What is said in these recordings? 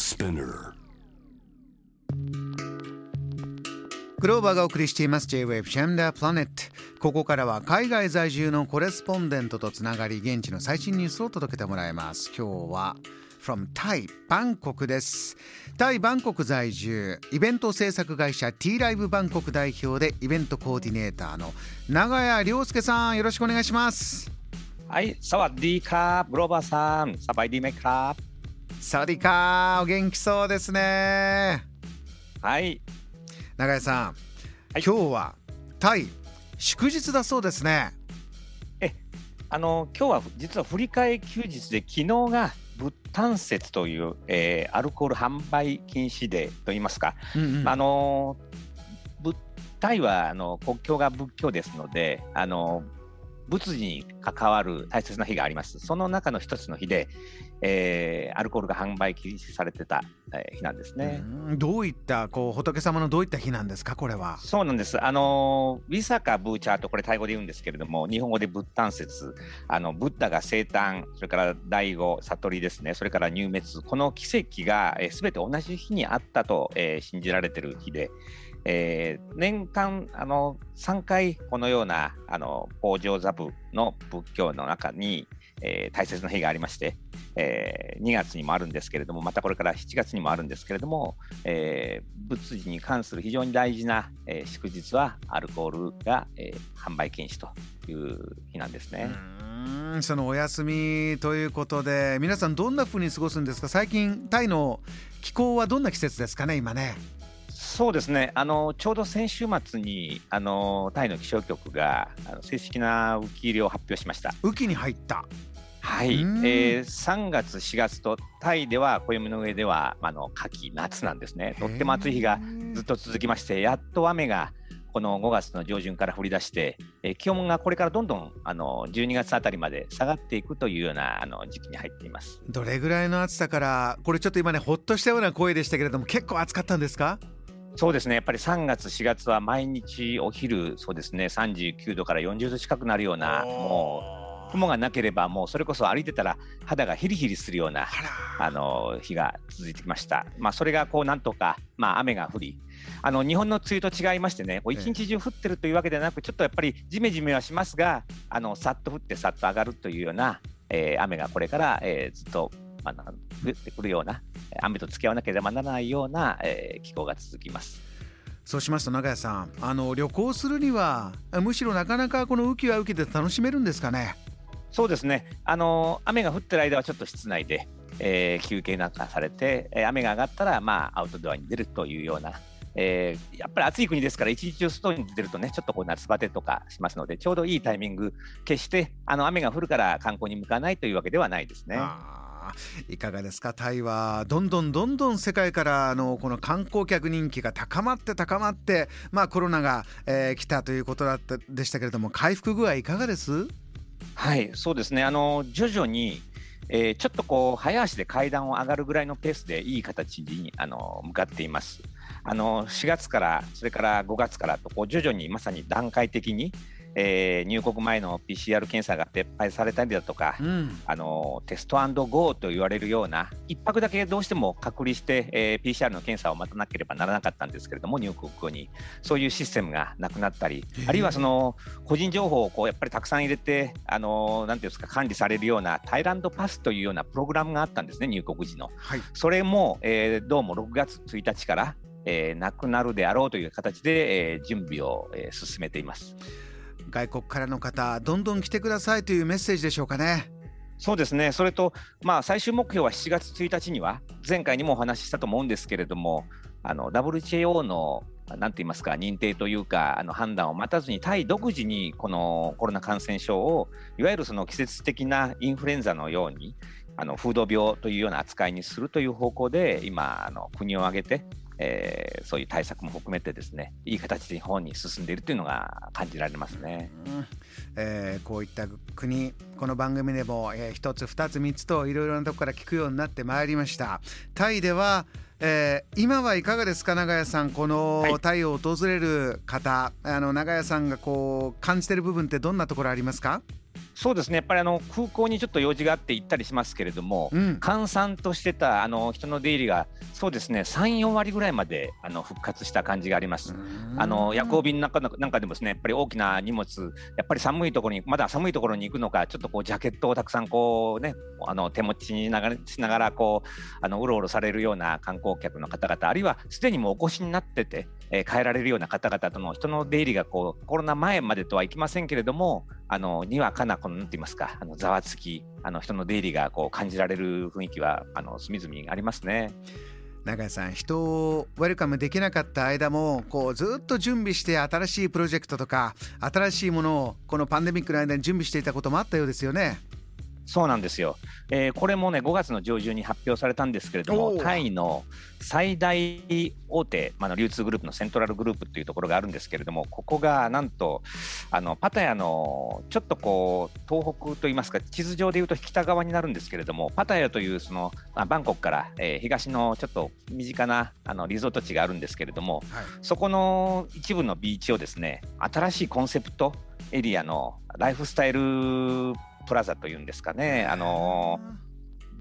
Spinner グローバーがお送りしています J-Wave シェンダープラネットここからは海外在住のコレスポンデントとつながり現地の最新ニュースを届けてもらいます今日は from タイバンコクですタイバンコク在住イベント制作会社 T ライブバンコク代表でイベントコーディネーターの長谷亮介さんよろしくお願いしますはい、สวัสดีครับโรบาさんสบายดีไหมครับ サワディカーお元気そうですね。はい、長谷さん、はい。今日はタイ祝日だそうですね。あの今日は実は振り替え休日で昨日が仏誕節という、えーアルコール販売禁止デーといいますか、うんうん。あの仏タイはあの国境が仏教ですのであの仏事に関わる大切な日があります。その中の一つの日で、えーアルコールが販売禁止されてた、えー日なんですね。うんどういったこう仏様のどういった日なんですか？これはそうなんです。あのウィサカ・ブーチャーとこれタイ語で言うんですけれども、日本語で仏誕節、あのブッダが生誕、それから第五悟りですね、それから入滅、この奇跡がすべ、全て同じ日にあったと、えー信じられている日で、えー年間あの3回このようなあの北条座部の仏教の中に、えー大切な日がありまして、えー2月にもあるんですけれどもまたこれから7月にもあるんですけれども、えー仏事に関する非常に大事な、えー祝日はアルコールが、えー販売禁止という日なんですね。そのお休みということで皆さんどんな風に過ごすんですか？最近タイの気候はどんな季節ですかね今ねそうですねあのちょうど先週末にあのタイの気象局があの正式な浮き入れを発表しました。雨季に入ったはい、うんえー3月、4月とタイでは暦の上ではあの夏季、夏なんですね。とっても暑い日がずっと続きまして、やっと雨がこの5月の上旬から降り出して、えー気温がこれからどんどんあの12月あたりまで下がっていくというようなあの時期に入っています。どれぐらいの暑さからこれちょっと今ねほっとしたような声でしたけれども結構暑かったんですか？そうですね、やっぱり3月、4月は毎日お昼、そうですね、39度から40度近くなるような、もう雲がなければ、もうそれこそ歩いてたら肌がヒリヒリするようなあの日が続いてきました。まあ、それがこうなんとか、まあ、雨が降り、あの日本の梅雨と違いましてね、一日中降ってるというわけではなく、ちょっとやっぱりジメジメはしますが、あのさっと降ってさっと上がるというような、えー雨がこれから、えーずっと、まあ、降ってくるような、雨と付き合わなければならないような、えー気候が続きます。そうしますと長谷さんあの旅行するにはむしろなかなかこの雨季は雨季で楽しめるんですかね？そうですね、あの雨が降ってる間はちょっと室内で、えー休憩なんかされて、えー雨が上がったら、まあ、アウトドアに出るというような、えーやっぱり暑い国ですから、一日中外に出るとね、ちょっとこう夏バテとかしますので、ちょうどいいタイミング、決してあの雨が降るから観光に向かないというわけではないですね。いかがですか？タイはどんどんどんどん世界からあのこの観光客人気が高まって高まってまあコロナが、えー来たということだったでしたけれども回復具合いかがです？はい、そうですね。あの徐々に、えーちょっとこう早足で階段を上がるぐらいのペースでいい形にあの向かっています。あの4月からそれから5月からとこう徐々にまさに段階的に、えー入国前の PCR 検査が撤廃されたりだとか、うんあのテストゴーと言われるような一泊だけどうしても隔離して、えー PCR の検査を待たなければならなかったんですけれども入国後にそういうシステムがなくなったりあるいはその個人情報をこうやっぱりたくさん入れてあのなんていうんですか管理されるようなタイランドパスというようなプログラムがあったんですね入国時の。はいそれも、えーどうも6月1日から、えーなくなるであろうという形で、えー準備を、えー進めています。外国からの方どんどん来てくださいというメッセージでしょうかね。そうですね、それと、まあ、最終目標は7月1日には、前回にもお話ししたと思うんですけれども、あの WHO の何て言いますか、認定というか、あの判断を待たずに、タイ独自にこのコロナ感染症を、いわゆるその季節的なインフルエンザのように、あの風土病というような扱いにするという方向で、今、あの国を挙げて、えーそういう対策も含めてですね、いい形で日本に進んでいるというのが感じられますね。うん。えーこういった国この番組でも、えー、1つ2つ3つといろいろなとこから聞くようになってまいりました。タイでは、えー今はいかがですか長屋さんこのはい。タイを訪れる方、あの長屋さんがこう感じてる部分ってどんなところありますか？そうですね。やっぱりあの空港にちょっと用事があって行ったりしますけれども、うん、閑散としてたあの人の出入りがそうですね34割ぐらいまであの復活した感じがあります。あの夜行便なんかなんかでもですねやっぱり大きな荷物やっぱり寒いところにまだ寒いところに行くのかちょっとこうジャケットをたくさんこうねあの手持ちにながしながらこうあのうろうろされるような観光客の方々あるいはすでにもうお越しになってて、えー、帰られるような方々との人の出入りがこうコロナ前までとはいきませんけれどもあのにわかなこのなんて言いますかあのざわつきあの人の出入りがこう感じられる雰囲気はあの隅々ありますね。永谷さん人をウェルカムできなかった間もこうずっと準備して新しいプロジェクトとか新しいものをこのパンデミックの間に準備していたこともあったようですよね。そうなんですよ、えー、これもね5月の上旬に発表されたんですけれどもタイの最大大手、まあ、の流通グループのセントラルグループっていうところがあるんですけれどもここがなんとあのパタヤのちょっとこう東北といいますか地図上でいうと北側になるんですけれどもパタヤというその、まあ、バンコクから、えー、東のちょっと身近なあのリゾート地があるんですけれども、はい、そこの一部のビーチをですね新しいコンセプトエリアのライフスタイルプラザというんですかね、あの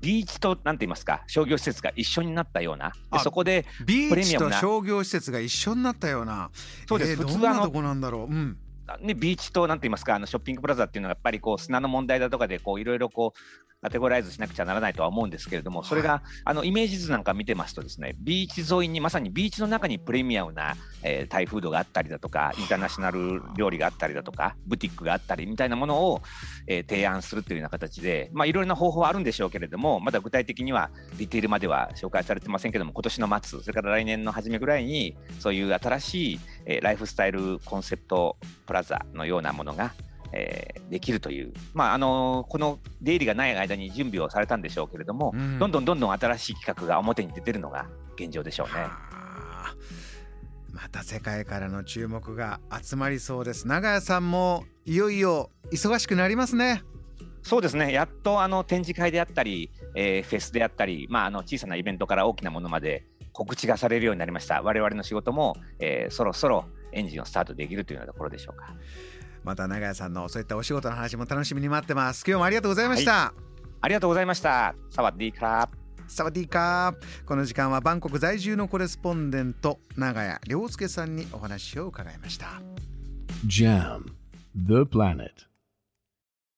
ビーチとなんて言いますか？商業施設が一緒になったような。でそこでビーチと商業施設が一緒になったような。そうです、えー、普通あのどこなんだろう、うん。ね、ビーチとなんて言いますか？あのショッピングプラザっていうのはやっぱりこう砂の問題だとかでこういろいろこうカテゴライズしなくちゃならないとは思うんですけれども、それが、あのイメージ図なんか見てますと、ですねビーチ沿いに、まさにビーチの中にプレミアムな、えー、タイフードがあったりだとか、インターナショナル料理があったりだとか、ブティックがあったりみたいなものを、えー、提案するというような形で、まあ、いろいろな方法はあるんでしょうけれども、まだ具体的にはディテールまでは紹介されてませんけども、今年の末、それから来年の初めぐらいに、そういう新しい、えー、ライフスタイルコンセプトプラザのようなものが、えー、できるという、まああのこの出入りがない間に準備をされたんでしょうけれども、うん、どんどんどんどん新しい企画が表に出てるのが現状でしょうね。また世界からの注目が集まりそうです。長谷さんもいよいよ忙しくなりますね。そうですねやっとあの展示会であったり、えー、フェスであったり、まあ、あの小さなイベントから大きなものまで告知がされるようになりました。我々の仕事も、えー、そろそろエンジンをスタートできるというようなところでしょうか。また長屋さんのそういったお仕事の話も楽しみに待ってます。今日もありがとうございました、はい、ありがとうございました。サワディーカー。サワディーカー。この時間はバンコク在住のコレスポンデント長屋亮介さんにお話を伺いました。JAM The Planet